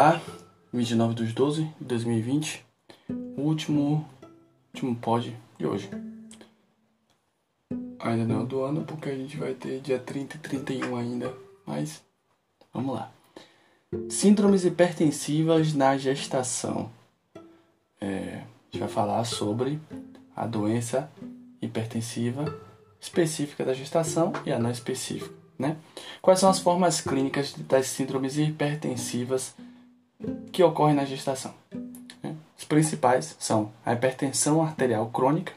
Olá, 29 de 12 de 2020, último, último pod de hoje. Ainda não é do ano, porque a gente vai ter dia 30 e 31 ainda, mas vamos lá. Síndromes hipertensivas na gestação. É, a gente vai falar sobre a doença hipertensiva específica da gestação e a não específica. Né? Quais são as formas clínicas das síndromes hipertensivas que ocorrem na gestação? Né? Os principais são a hipertensão arterial crônica,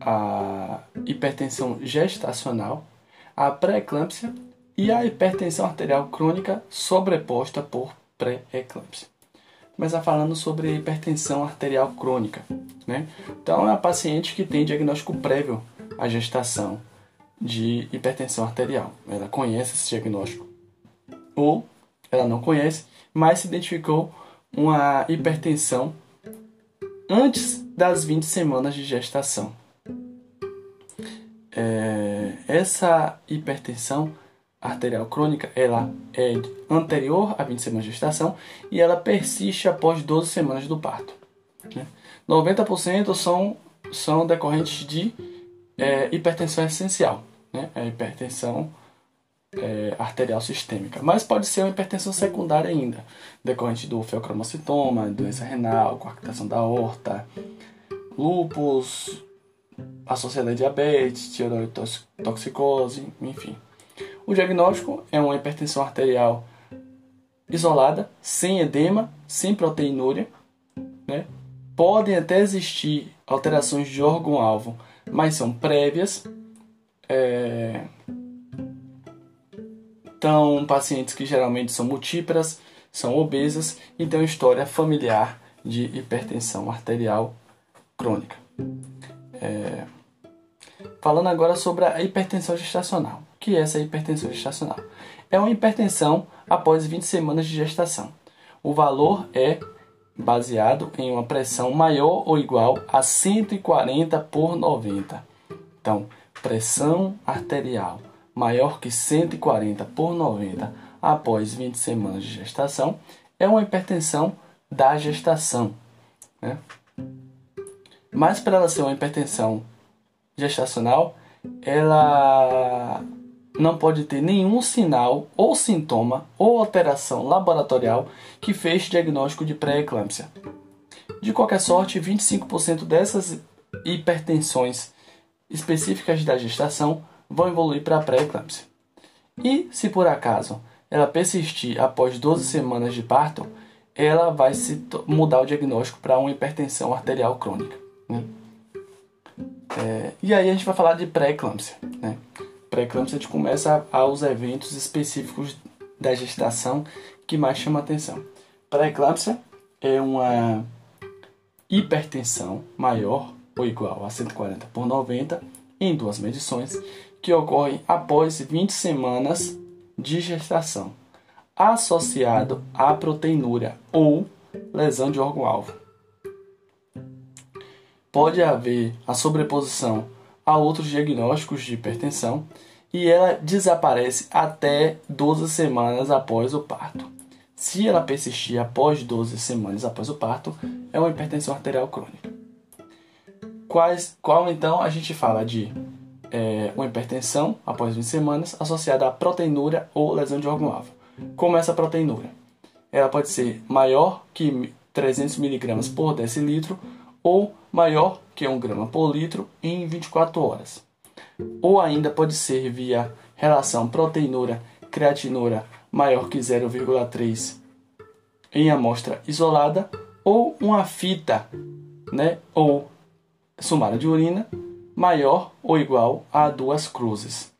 a hipertensão gestacional, a pré-eclâmpsia e a hipertensão arterial crônica sobreposta por pré-eclâmpsia. Começar falando sobre hipertensão arterial crônica. Né? Então, é a paciente que tem diagnóstico prévio à gestação de hipertensão arterial. Ela conhece esse diagnóstico. Ou ela não conhece, mas se identificou uma hipertensão antes das 20 semanas de gestação. É, essa hipertensão arterial crônica ela é anterior a 20 semanas de gestação e ela persiste após 12 semanas do parto. Né? 90% são, são decorrentes de é, hipertensão essencial, né? é a hipertensão é, arterial sistêmica. Mas pode ser uma hipertensão secundária ainda, decorrente do feocromocitoma, doença renal, coarctação da aorta, lúpus, associada a diabetes, tireotoxicose, enfim. O diagnóstico é uma hipertensão arterial isolada, sem edema, sem proteinúria. Né? Podem até existir alterações de órgão-alvo, mas são prévias. É... Então, pacientes que geralmente são multíparas, são obesas e têm uma história familiar de hipertensão arterial crônica. É... Falando agora sobre a hipertensão gestacional. O que é essa hipertensão gestacional? É uma hipertensão após 20 semanas de gestação. O valor é baseado em uma pressão maior ou igual a 140 por 90. Então, pressão arterial maior que 140 por 90 após 20 semanas de gestação é uma hipertensão da gestação. Né? Mas para ela ser uma hipertensão gestacional, ela não pode ter nenhum sinal ou sintoma ou alteração laboratorial que feche diagnóstico de pré-eclâmpsia. De qualquer sorte, 25% dessas hipertensões específicas da gestação vão evoluir para a pré-eclâmpsia. E se por acaso ela persistir após 12 semanas de parto, ela vai se mudar o diagnóstico para uma hipertensão arterial crônica. Né? É, e aí a gente vai falar de pré-eclâmpsia. Né? Pré-eclâmpsia a gente começa aos eventos específicos da gestação que mais chama atenção. Pré-eclâmpsia é uma hipertensão maior ou igual a 140 por 90 em duas medições que ocorrem após 20 semanas de gestação, associado à proteinúria ou lesão de órgão-alvo pode haver a sobreposição a outros diagnósticos de hipertensão e ela desaparece até 12 semanas após o parto. Se ela persistir após 12 semanas após o parto, é uma hipertensão arterial crônica. Quais, qual então a gente fala de é, uma hipertensão após 20 semanas associada a proteinúria ou lesão de órgão-alvo. Como essa proteinúria? Ela pode ser maior que 300 mg por decilitro ou maior que 1 grama por litro em 24 horas. Ou ainda pode ser via relação proteinura-creatinura maior que 0,3 em amostra isolada ou uma fita, né, ou sumário de urina maior ou igual a duas cruzes.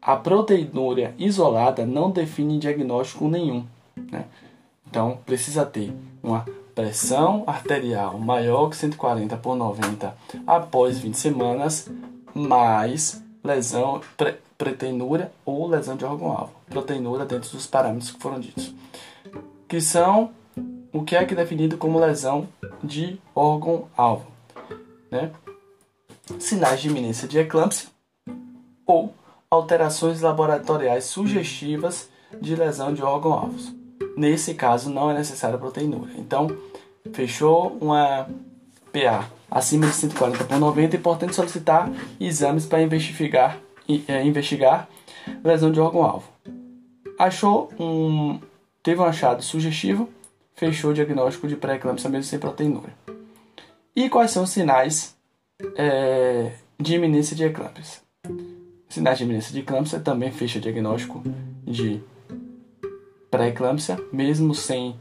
A proteinúria isolada não define diagnóstico nenhum. Né? Então, precisa ter uma pressão arterial maior que 140 por 90 após 20 semanas, mais lesão pre proteinúria ou lesão de órgão-alvo. Proteinúria dentro dos parâmetros que foram ditos. Que são o que é é definido como lesão de órgão-alvo. Né? Sinais de iminência de eclâmpsia ou alterações laboratoriais sugestivas de lesão de órgão-alvos. Nesse caso, não é necessária proteinúria. Então, fechou uma PA acima de 140 por 90, é importante solicitar exames para investigar, é, investigar lesão de órgão-alvo. Achou um. Teve um achado sugestivo, fechou o diagnóstico de pré-eclâmpsia mesmo sem proteinúria. E quais são os sinais é, de iminência de eclâmpsia? Sinais de iminência de eclâmpsia também fecha diagnóstico de pré-eclâmpsia, mesmo sem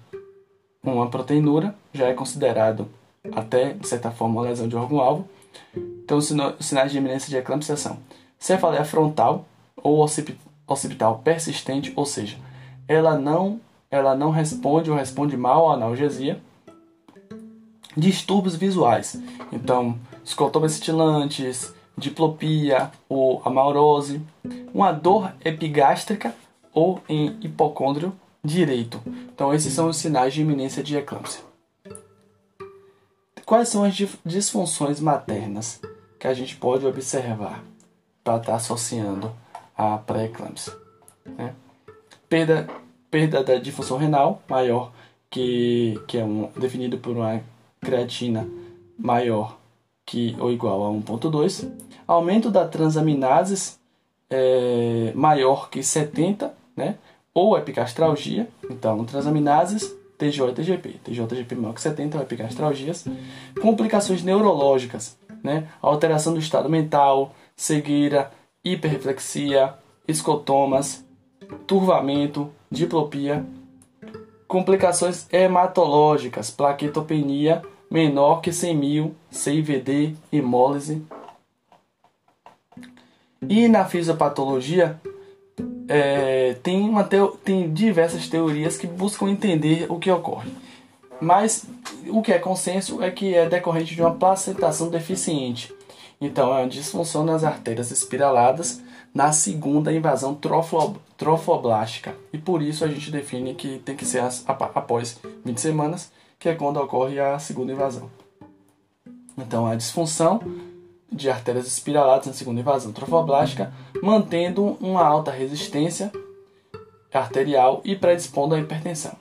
uma proteinura, já é considerado até, de certa forma, uma lesão de órgão-alvo. Então, os sinais de iminência de eclâmpsia são cefaleia frontal ou occipital persistente, ou seja, ela não, ela não responde ou responde mal à analgesia. Distúrbios visuais, então, escotomas cintilantes, diplopia ou amaurose, uma dor epigástrica ou em hipocôndrio direito. Então, esses são os sinais de iminência de eclâmpsia. Quais são as disfunções maternas que a gente pode observar para estar tá associando a pré-eclâmpsia? Né? Perda, perda da difusão renal maior, que, que é um, definido por uma creatina maior que ou igual a 1.2. Aumento da transaminases é, maior que 70, né? ou epigastralgia, então transaminases, TJ e TGP. TJ e TGP maior que 70, ou epigastralgias. Complicações neurológicas, né? alteração do estado mental, cegueira, hiperreflexia, escotomas, turvamento, diplopia. Complicações hematológicas, plaquetopenia menor que 100 mil, CIVD, hemólise. E na fisiopatologia, é, tem, uma teo, tem diversas teorias que buscam entender o que ocorre. Mas o que é consenso é que é decorrente de uma placentação deficiente. Então, é uma disfunção nas artérias espiraladas na segunda invasão trofo, trofoblástica. E por isso a gente define que tem que ser após 20 semanas, que é quando ocorre a segunda invasão. Então, a disfunção de artérias espiraladas na segunda invasão trofoblástica, mantendo uma alta resistência arterial e predispondo à hipertensão.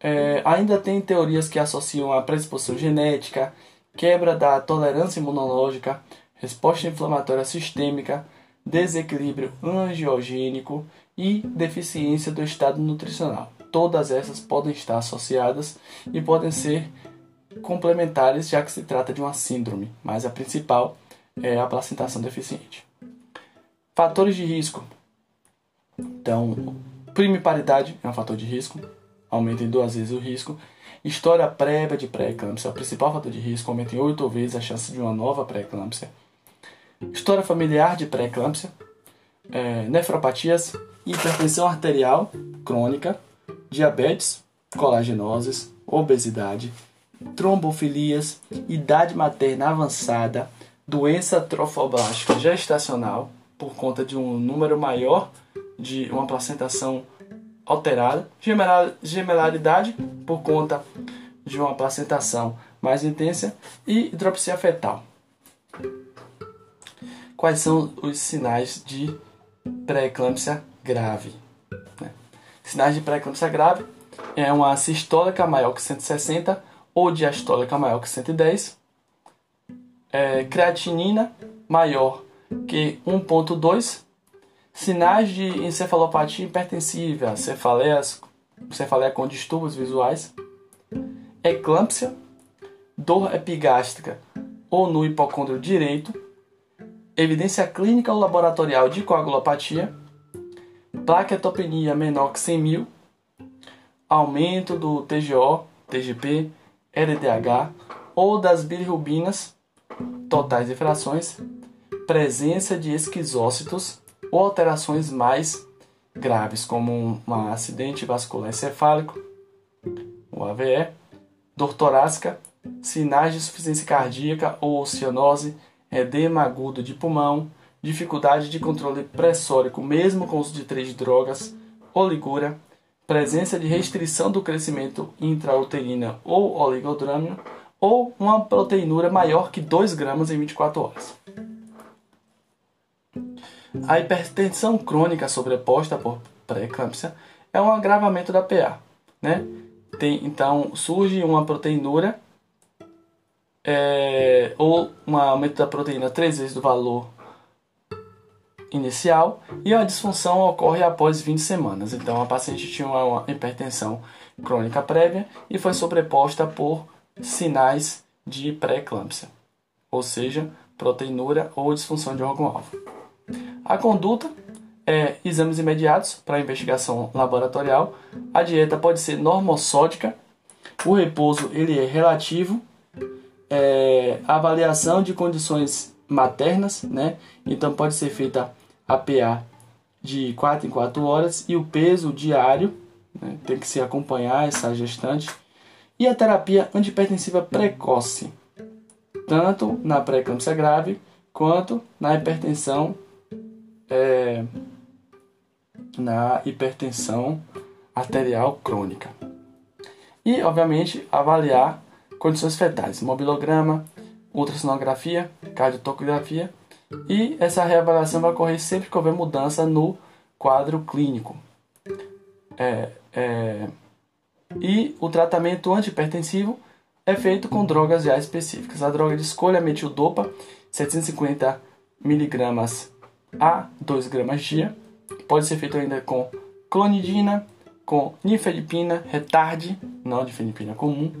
É, ainda tem teorias que associam a predisposição genética, quebra da tolerância imunológica, resposta inflamatória sistêmica, desequilíbrio angiogênico e deficiência do estado nutricional. Todas essas podem estar associadas e podem ser complementares, já que se trata de uma síndrome, mas a principal é a placentação deficiente. Fatores de risco. Então, primiparidade é um fator de risco, aumenta em duas vezes o risco. História prévia de pré-eclâmpsia o principal fator de risco, aumenta em oito vezes a chance de uma nova pré-eclâmpsia. História familiar de pré-eclâmpsia, é, nefropatias, hipertensão arterial crônica, diabetes, colagenoses, obesidade, trombofilias, idade materna avançada, doença trofoblástica gestacional, por conta de um número maior de uma placentação alterada, gemelaridade por conta de uma placentação mais intensa e hidropsia fetal. Quais são os sinais de pré-eclâmpsia grave? Sinais de pré-eclâmpsia grave é uma sistólica maior que 160 ou diastólica maior que 110, é, creatinina maior que 1.2, sinais de encefalopatia hipertensiva, cefaleias, cefaleia com distúrbios visuais, eclâmpsia, dor epigástrica ou no hipocôndrio direito, evidência clínica ou laboratorial de coagulopatia, plaquetopenia menor que 100 mil, aumento do TGO, TGP, LDH ou das bilirrubinas totais e frações, presença de esquizócitos ou alterações mais graves, como um acidente vascular encefálico, o AVE, dor torácica, sinais de insuficiência cardíaca ou cianose, edema agudo de pulmão, dificuldade de controle pressórico mesmo com uso de três drogas, oligura, presença de restrição do crescimento intrauterina ou oligodrâmio, ou uma proteinura maior que 2 gramas em 24 horas. A hipertensão crônica sobreposta por pré-eclâmpsia é um agravamento da PA. né? Tem, então surge uma proteinúria é, ou um aumento da proteína três vezes do valor inicial e a disfunção ocorre após 20 semanas. Então a paciente tinha uma hipertensão crônica prévia e foi sobreposta por sinais de pré-eclâmpsia, ou seja, proteinúria ou disfunção de órgão-alvo. A conduta é exames imediatos para investigação laboratorial. A dieta pode ser normossódica. O repouso ele é relativo. É, avaliação de condições maternas, né? Então pode ser feita a PA de 4 em 4 horas e o peso diário, né? tem que se acompanhar essa gestante. E a terapia antihipertensiva precoce, tanto na pré-eclâmpsia grave quanto na hipertensão é, na hipertensão arterial crônica. E, obviamente, avaliar condições fetais, mobilograma, ultrassonografia, cardiotocografia, e essa reavaliação vai ocorrer sempre que houver mudança no quadro clínico. É, é, e o tratamento antihipertensivo é feito com drogas já específicas. A droga de escolha é metildopa, 750 mg a 2 gramas dia. Pode ser feito ainda com clonidina, com nifedipina, retarde, não difenipina comum,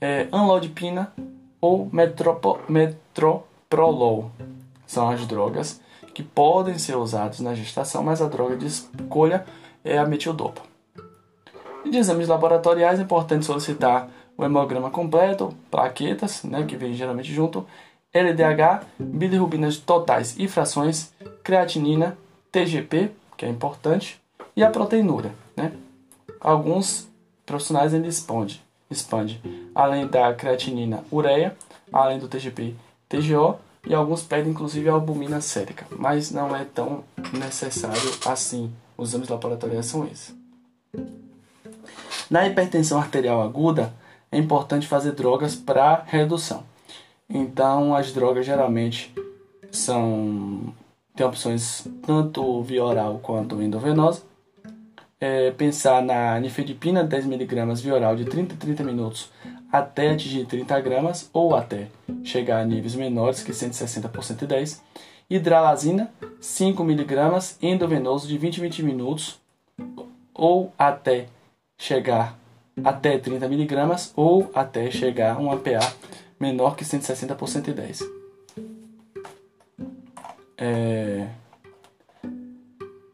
é, anlodipina ou metropo, metroprolol. São as drogas que podem ser usadas na gestação, mas a droga de escolha é a metildopa. E de exames laboratoriais é importante solicitar o hemograma completo, plaquetas, né, que vem geralmente junto, LDH, bilirrubinas totais e frações, creatinina, TGP, que é importante, e a proteinúria. Né? Alguns profissionais ainda expande, expande, além da creatinina, ureia, além do TGP, TGO, e alguns pedem inclusive albumina sérica, mas não é tão necessário assim. Os exames laboratoriais são esses. Na hipertensão arterial aguda, é importante fazer drogas para redução. Então, as drogas geralmente são tem opções tanto via oral quanto endovenosa. É, pensar na nifedipina 10mg via oral de 30 a 30 minutos até atingir 30 gramas ou até chegar a níveis menores que 160 por 110. Hidralazina 5mg endovenoso de 20 a 20 minutos ou até chegar até 30 miligramas ou até chegar a um APA menor que 160 por 110. É...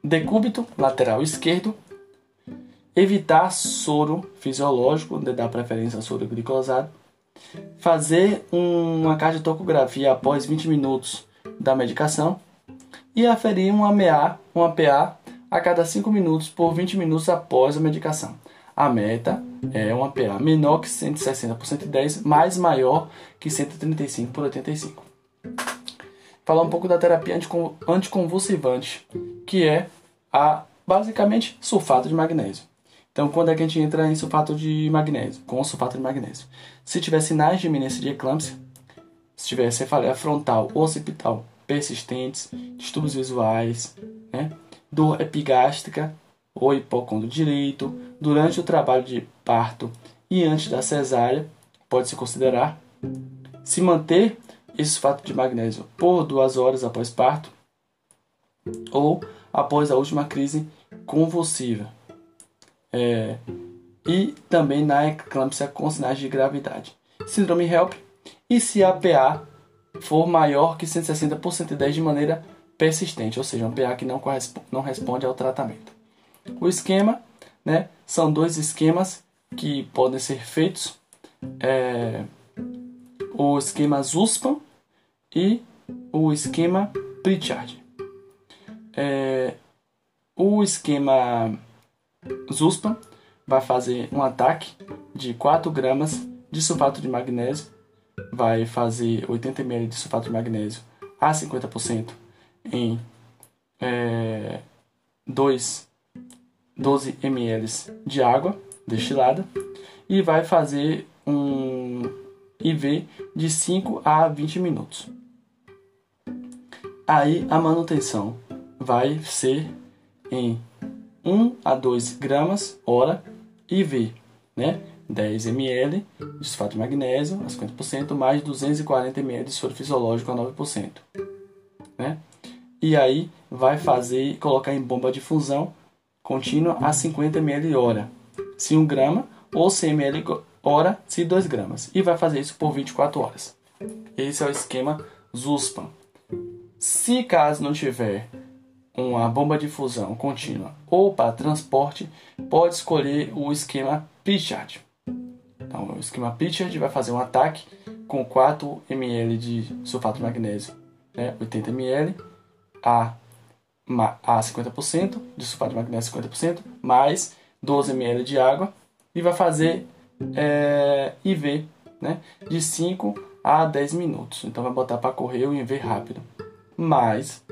Decúbito lateral esquerdo. Evitar soro fisiológico, onde dá preferência ao soro glicosado. Fazer uma cardiotocografia após 20 minutos da medicação. E aferir um AMA, um APA a cada 5 minutos por 20 minutos após a medicação. A meta é uma PA menor que 160 por 110, mais maior que 135 por 85. Falar um pouco da terapia anticonvulsivante, que é a basicamente sulfato de magnésio. Então, quando é que a gente entra em sulfato de magnésio? Com sulfato de magnésio. Se tiver sinais de iminência de eclâmpsia, se tiver cefaleia frontal ou occipital persistentes, distúrbios visuais, né? dor epigástrica ou hipocôndrio direito, durante o trabalho de parto e antes da cesárea, pode-se considerar se manter esse sulfato de magnésio por duas horas após parto ou após a última crise convulsiva. É, e também na eclâmpsia com sinais de gravidade. Síndrome HELP e se a PA for maior que 160 por 110 de maneira persistente, ou seja, um PA que não, não responde ao tratamento. O esquema, né, são dois esquemas que podem ser feitos. É, o esquema Zussman e o esquema Pritchard. É, o esquema Zussman vai fazer um ataque de 4 gramas de sulfato de magnésio, vai fazer 80 ml de sulfato de magnésio a 50% em é, 2 12 ml de água destilada e vai fazer um IV de 5 a 20 minutos. Aí a manutenção vai ser em 1 a 2 gramas hora IV, né? 10 ml de sulfato de magnésio a 50%, mais 240 ml de soro fisiológico a 9%. Né? E aí vai fazer, colocar em bomba de fusão contínua a 50 ml hora, se 1 grama, ou 100 ml hora, se 2 gramas. E vai fazer isso por 24 horas. Esse é o esquema ZUSPAN. Se caso não tiver uma bomba de fusão contínua ou para transporte, pode escolher o esquema Pritchard. Então, o esquema Pritchard vai fazer um ataque com 4 ml de sulfato de magnésio, né, 80 ml, a, a 50%, de sulfato de magnésio 50%, mais 12 ml de água, e vai fazer é, IV né, de 5 a 10 minutos. Então, vai botar para correr o IV rápido. Mais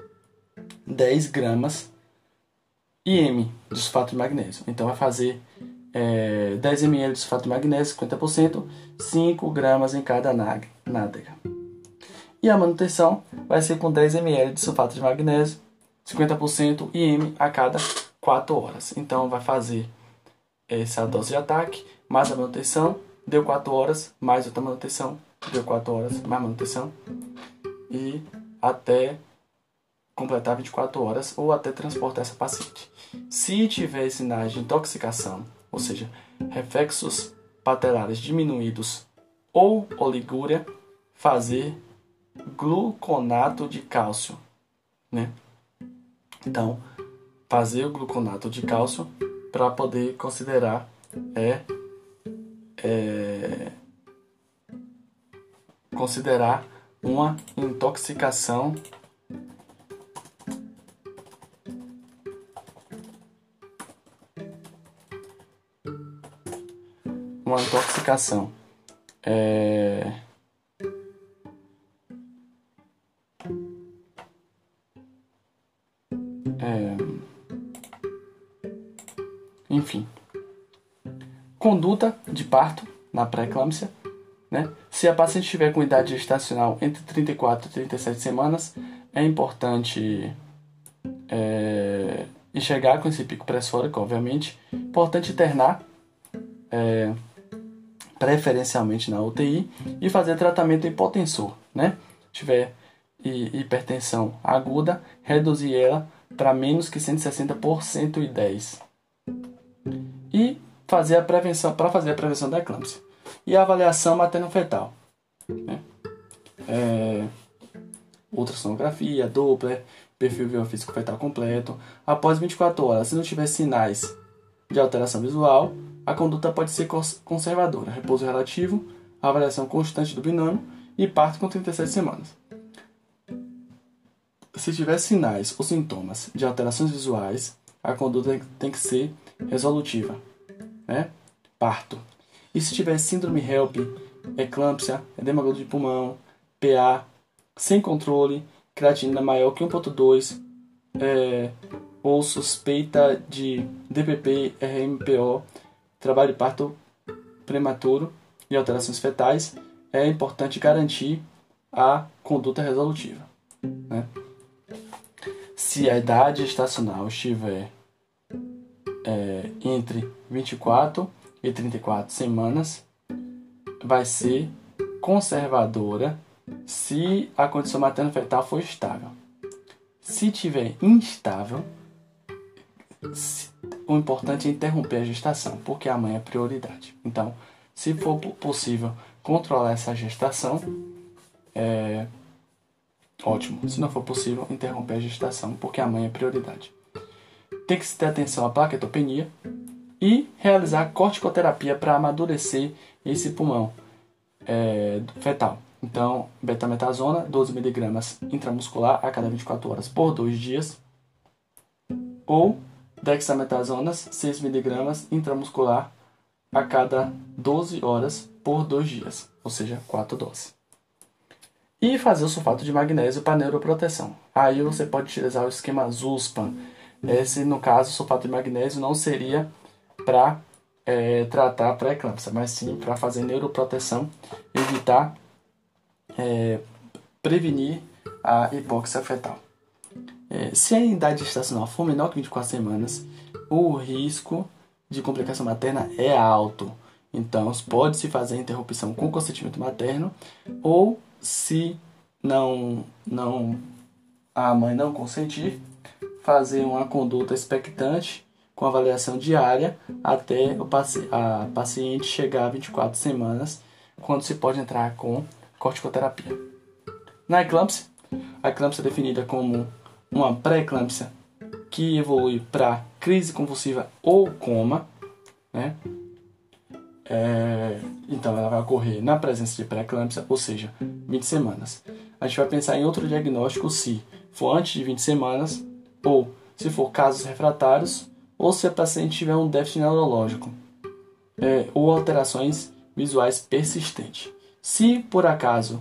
10 gramas IM de sulfato de magnésio. Então, vai fazer é, 10 ml de sulfato de magnésio, 50%, 5 gramas em cada nádega. E a manutenção vai ser com 10 ml de sulfato de magnésio, 50% IM a cada 4 horas. Então vai fazer essa dose de ataque, mais a manutenção, deu 4 horas, mais outra manutenção, deu 4 horas, mais manutenção, e até completar 24 horas ou até transportar essa paciente. Se tiver sinais de intoxicação ou seja, reflexos patelares diminuídos ou oligúria, fazer gluconato de cálcio, né? Então, fazer o gluconato de cálcio para poder considerar é, é considerar uma intoxicação uma intoxicação. É... É... Enfim. Conduta de parto na pré-eclâmpsia. Né? Se a paciente estiver com idade gestacional entre 34 e 37 semanas, é importante é, enxergar com esse pico pressórico, obviamente. Importante internar é, preferencialmente na UTI, e fazer tratamento hipotensor, né? Se tiver hipertensão aguda, reduzir ela para menos que 160 por 110. E fazer a prevenção, para fazer a prevenção da eclâmpsia. E a avaliação materno-fetal. Né? É, ultrassonografia, Doppler, perfil biofísico fetal completo. Após 24 horas, se não tiver sinais de alteração visual, a conduta pode ser conservadora, repouso relativo, avaliação constante do binômio e parto com 37 semanas. Se tiver sinais ou sintomas de alterações visuais, a conduta tem que ser resolutiva, né? Parto. E se tiver síndrome HELP, eclâmpsia, edema de pulmão, PA, sem controle, creatinina maior que 1.2, é, ou suspeita de DPP, RMPO, trabalho de parto prematuro e alterações fetais, é importante garantir a conduta resolutiva. Né? Se a idade estacional estiver é, entre 24 e 34 semanas, vai ser conservadora se a condição materno-fetal for estável. Se tiver instável, o importante é interromper a gestação, porque a mãe é prioridade. Então, se for possível controlar essa gestação, é ótimo. Se não for possível, interromper a gestação, porque a mãe é prioridade. Tem que se ter atenção à plaquetopenia e realizar corticoterapia para amadurecer esse pulmão é, fetal. Então, betametasona, 12mg intramuscular a cada 24 horas por dois dias. Ou dexametazonas 6mg intramuscular a cada 12 horas por 2 dias, ou seja, 4 doses. E fazer o sulfato de magnésio para neuroproteção. Aí você pode utilizar o esquema ZUSPAN. Esse, no caso, o sulfato de magnésio não seria para é, tratar pré-eclâmpsia, mas sim para fazer neuroproteção, evitar, é, prevenir a hipóxia fetal. É, se a idade estacional for menor que 24 semanas, o risco de complicação materna é alto. Então, pode-se fazer interrupção com consentimento materno ou se não, não a mãe não consentir, fazer uma conduta expectante com avaliação diária até o paci a paciente chegar a 24 semanas, quando se pode entrar com corticoterapia. Na eclâmpsia, a eclâmpsia é definida como uma pré-eclâmpsia que evolui para crise convulsiva ou coma, né? É, então ela vai ocorrer na presença de pré-eclâmpsia, ou seja, 20 semanas. A gente vai pensar em outro diagnóstico se for antes de 20 semanas, ou se for casos refratários, ou se a paciente tiver um déficit neurológico, é, ou alterações visuais persistentes. Se por acaso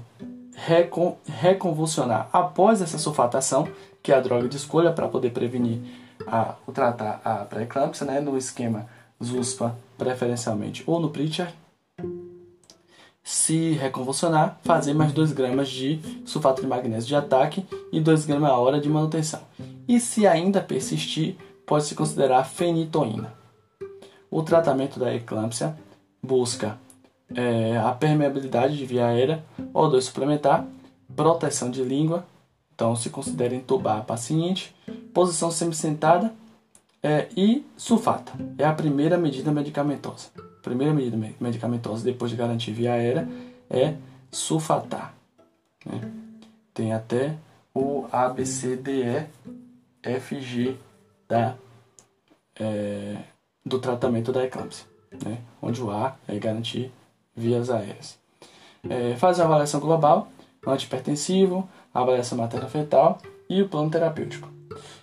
recon, reconvulsionar após essa sulfatação, que é a droga de escolha para poder prevenir a, o tratar a pré-eclâmpsia, né, no esquema ZUSPA preferencialmente ou no Pritchard, se reconvulsionar, fazer mais 2 gramas de sulfato de magnésio de ataque e 2 gramas a hora de manutenção. E se ainda persistir, pode-se considerar fenitoína. O tratamento da eclâmpsia busca é, a permeabilidade de via aérea, O2 suplementar, proteção de língua, então se considera entubar a paciente, posição semi-sentada é, e sulfata. É a primeira medida medicamentosa. Primeira medida medicamentosa depois de garantir via aérea é sulfatar. Né? Tem até o ABCDE FG da, é, do tratamento da eclâmpsia, né? onde o A é garantir vias aéreas. É, fazer avaliação global, antipertensivo, avaliação materno-fetal e o plano terapêutico.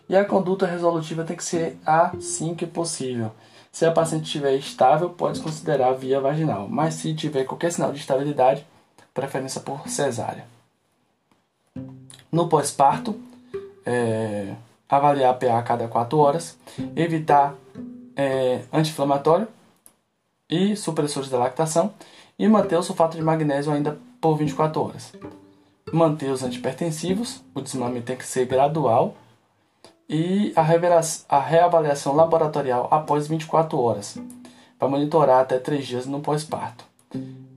E a conduta resolutiva tem que ser assim que possível. Se a paciente estiver estável, pode considerar via vaginal, mas se tiver qualquer sinal de estabilidade, preferência por cesárea. No pós-parto, é, avaliar a PA a cada 4 horas, evitar é, anti-inflamatório e supressores da lactação e manter o sulfato de magnésio ainda por 24 horas. Manter os antipertensivos, o desmame tem que ser gradual e a, a reavaliação laboratorial após 24 horas, para monitorar até 3 dias no pós-parto.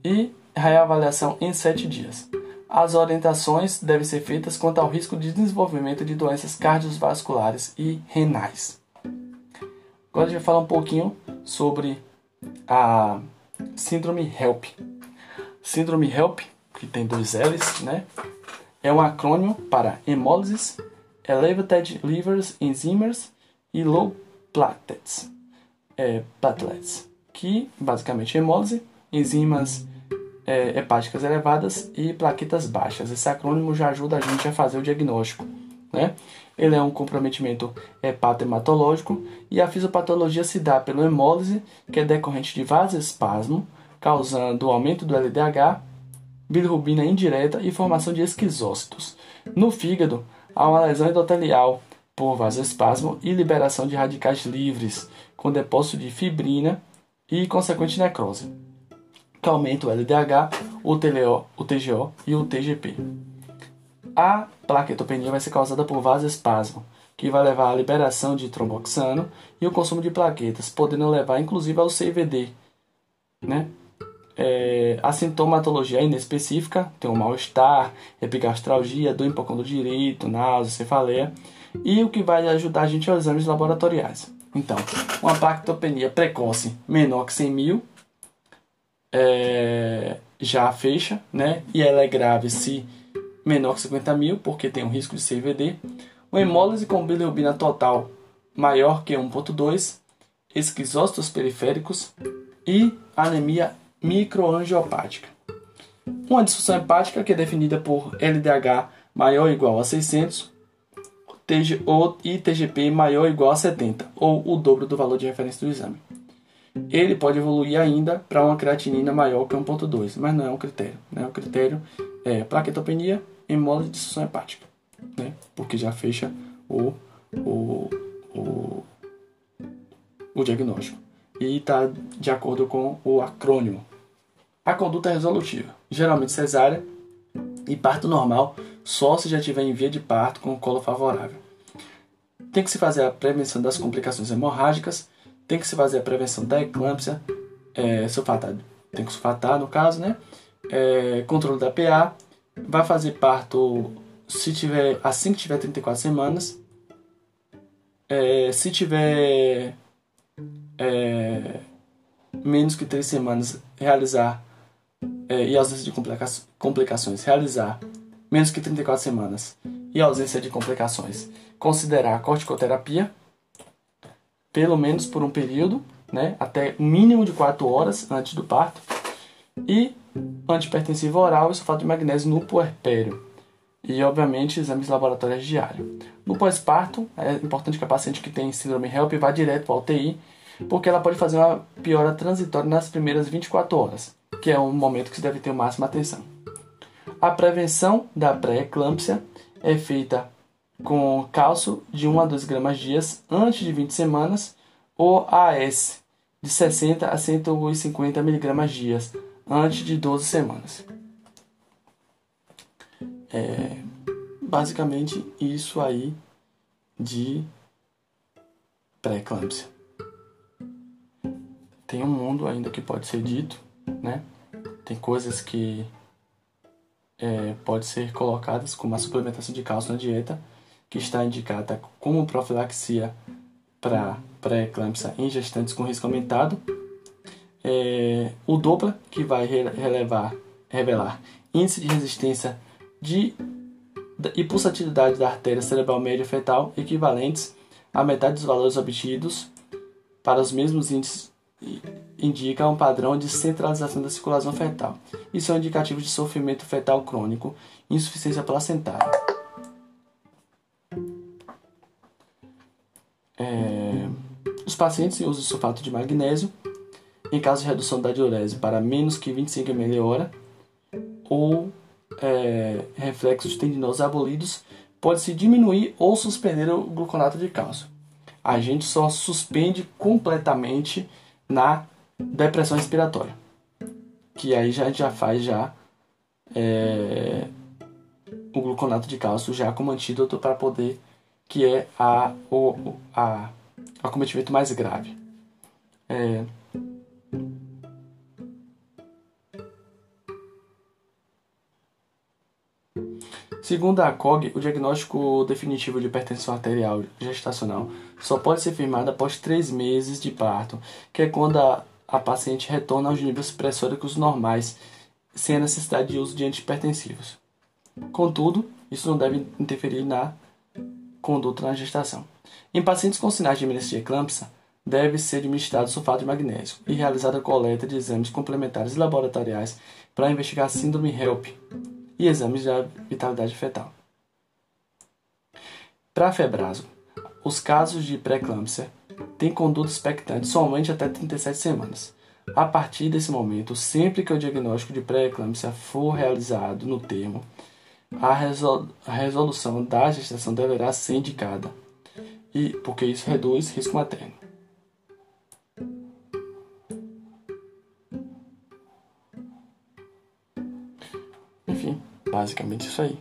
E reavaliação em 7 dias. As orientações devem ser feitas quanto ao risco de desenvolvimento de doenças cardiovasculares e renais. Agora a gente vai falar um pouquinho sobre a síndrome HELP. Síndrome HELP, que tem dois L's, né? É um acrônimo para Hemolysis, Elevated Livers Enzymes e Low Platelets, é, platelets que basicamente é hemólise, enzimas é, hepáticas elevadas e plaquetas baixas. Esse acrônimo já ajuda a gente a fazer o diagnóstico. Né? Ele é um comprometimento hepatohematológico e a fisiopatologia se dá pela hemólise, que é decorrente de vasoespasmo, causando aumento do LDH, bilirrubina indireta e formação de esquizócitos. No fígado, há uma lesão endotelial por vasoespasmo e liberação de radicais livres, com depósito de fibrina e consequente necrose que aumenta o LDH, o, TLO, o TGO e o TGP. A plaquetopenia vai ser causada por vasoespasmo, que vai levar à liberação de tromboxano e o consumo de plaquetas, podendo levar inclusive ao CVD. Né? É, a sintomatologia é inespecífica, tem um mal-estar, epigastralgia, dor em hipocondro direito, náusea, cefaleia, e o que vai ajudar a gente aos exames laboratoriais. Então, uma plaquetopenia precoce menor que 100 mil é, já fecha, né? E ela é grave se menor que 50 mil, porque tem um risco de CVD. Uma hemólise com bilirrubina total maior que 1,2, esquizócitos periféricos e anemia microangiopática. Uma disfunção hepática que é definida por LDH maior ou igual a 600 e TGP maior ou igual a 70, ou o dobro do valor de referência do exame ele pode evoluir ainda para uma creatinina maior que 1.2, mas não é um critério. Né? O critério é plaquetopenia, hemólise de disfunção hepática, né? porque já fecha o, o, o, o diagnóstico. E está de acordo com o acrônimo. A conduta é resolutiva, geralmente cesárea e parto normal, só se já tiver em via de parto com colo favorável. Tem que se fazer a prevenção das complicações hemorrágicas, tem que se fazer a prevenção da eclâmpsia é, sulfatada. Tem que sulfatar, no caso, né? É, controle da PA. Vai fazer parto se tiver assim que tiver 34 semanas. É, se tiver é, menos que 3 semanas, realizar é, e ausência de complica complicações, realizar menos que 34 semanas e ausência de complicações, considerar a corticoterapia pelo menos por um período, né, até mínimo de 4 horas antes do parto, e antipertensivo oral e sulfato de magnésio no puerpério. E, obviamente, exames laboratórios diários. No pós-parto, é importante que a paciente que tem síndrome HELP vá direto para a UTI, porque ela pode fazer uma piora transitória nas primeiras 24 horas, que é um momento que se deve ter o máximo atenção. A prevenção da pré-eclâmpsia é feita com cálcio de 1 a 2 gramas dias antes de 20 semanas ou AS de 60 a 150 miligramas dias antes de 12 semanas. É basicamente isso aí de pré-eclâmpsia. Tem um mundo ainda que pode ser dito, né? Tem coisas que é, pode ser colocadas como a suplementação de cálcio na dieta, que está indicada como profilaxia para pré-eclâmpsia em gestantes com risco aumentado. É, o Doppler, que vai relevar, revelar índice de resistência de, e pulsatilidade da artéria cerebral média fetal equivalentes a metade dos valores obtidos para os mesmos índices indica um padrão de centralização da circulação fetal. Isso é um indicativo de sofrimento fetal crônico insuficiência placentária. É... Os pacientes usam sulfato de magnésio em caso de redução da diurese para menos que 25 ml hora ou é, reflexos tendinosos abolidos, pode-se diminuir ou suspender o gluconato de cálcio. A gente só suspende completamente na depressão respiratória, que aí já já faz já é, o gluconato de cálcio já como antídoto para poder que é a o a acometimento mais grave. É, Segundo a COG, o diagnóstico definitivo de hipertensão arterial gestacional só pode ser firmado após três meses de parto, que é quando a, a paciente retorna aos níveis pressóricos normais, sem a necessidade de uso de antihipertensivos. Contudo, isso não deve interferir na conduta na gestação. Em pacientes com sinais de de eclâmpsia, deve ser administrado sulfato de magnésio e realizada a coleta de exames complementares laboratoriais para investigar a síndrome HELP e exames de vitalidade fetal. Para febrazo, os casos de pré-eclâmpsia têm conduta expectante somente até 37 semanas. A partir desse momento, sempre que o diagnóstico de pré-eclâmpsia for realizado no termo, a resolução da gestação deverá ser indicada, e porque isso reduz risco materno. Basicamente isso aí.